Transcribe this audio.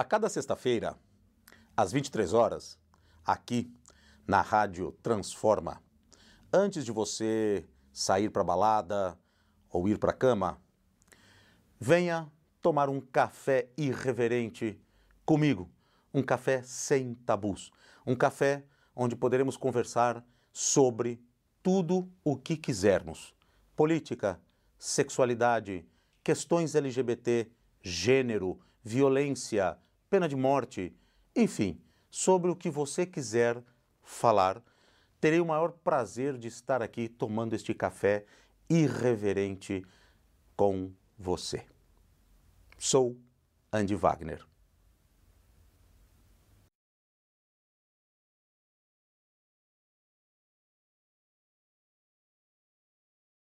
A cada sexta-feira, às 23 horas, aqui na Rádio Transforma, antes de você sair para balada ou ir para a cama, venha tomar um café irreverente comigo, um café sem tabus, um café onde poderemos conversar sobre tudo o que quisermos: política, sexualidade, questões LGBT, gênero, violência, pena de morte, enfim, sobre o que você quiser falar. Terei o maior prazer de estar aqui tomando este café irreverente com você. Sou Andy Wagner.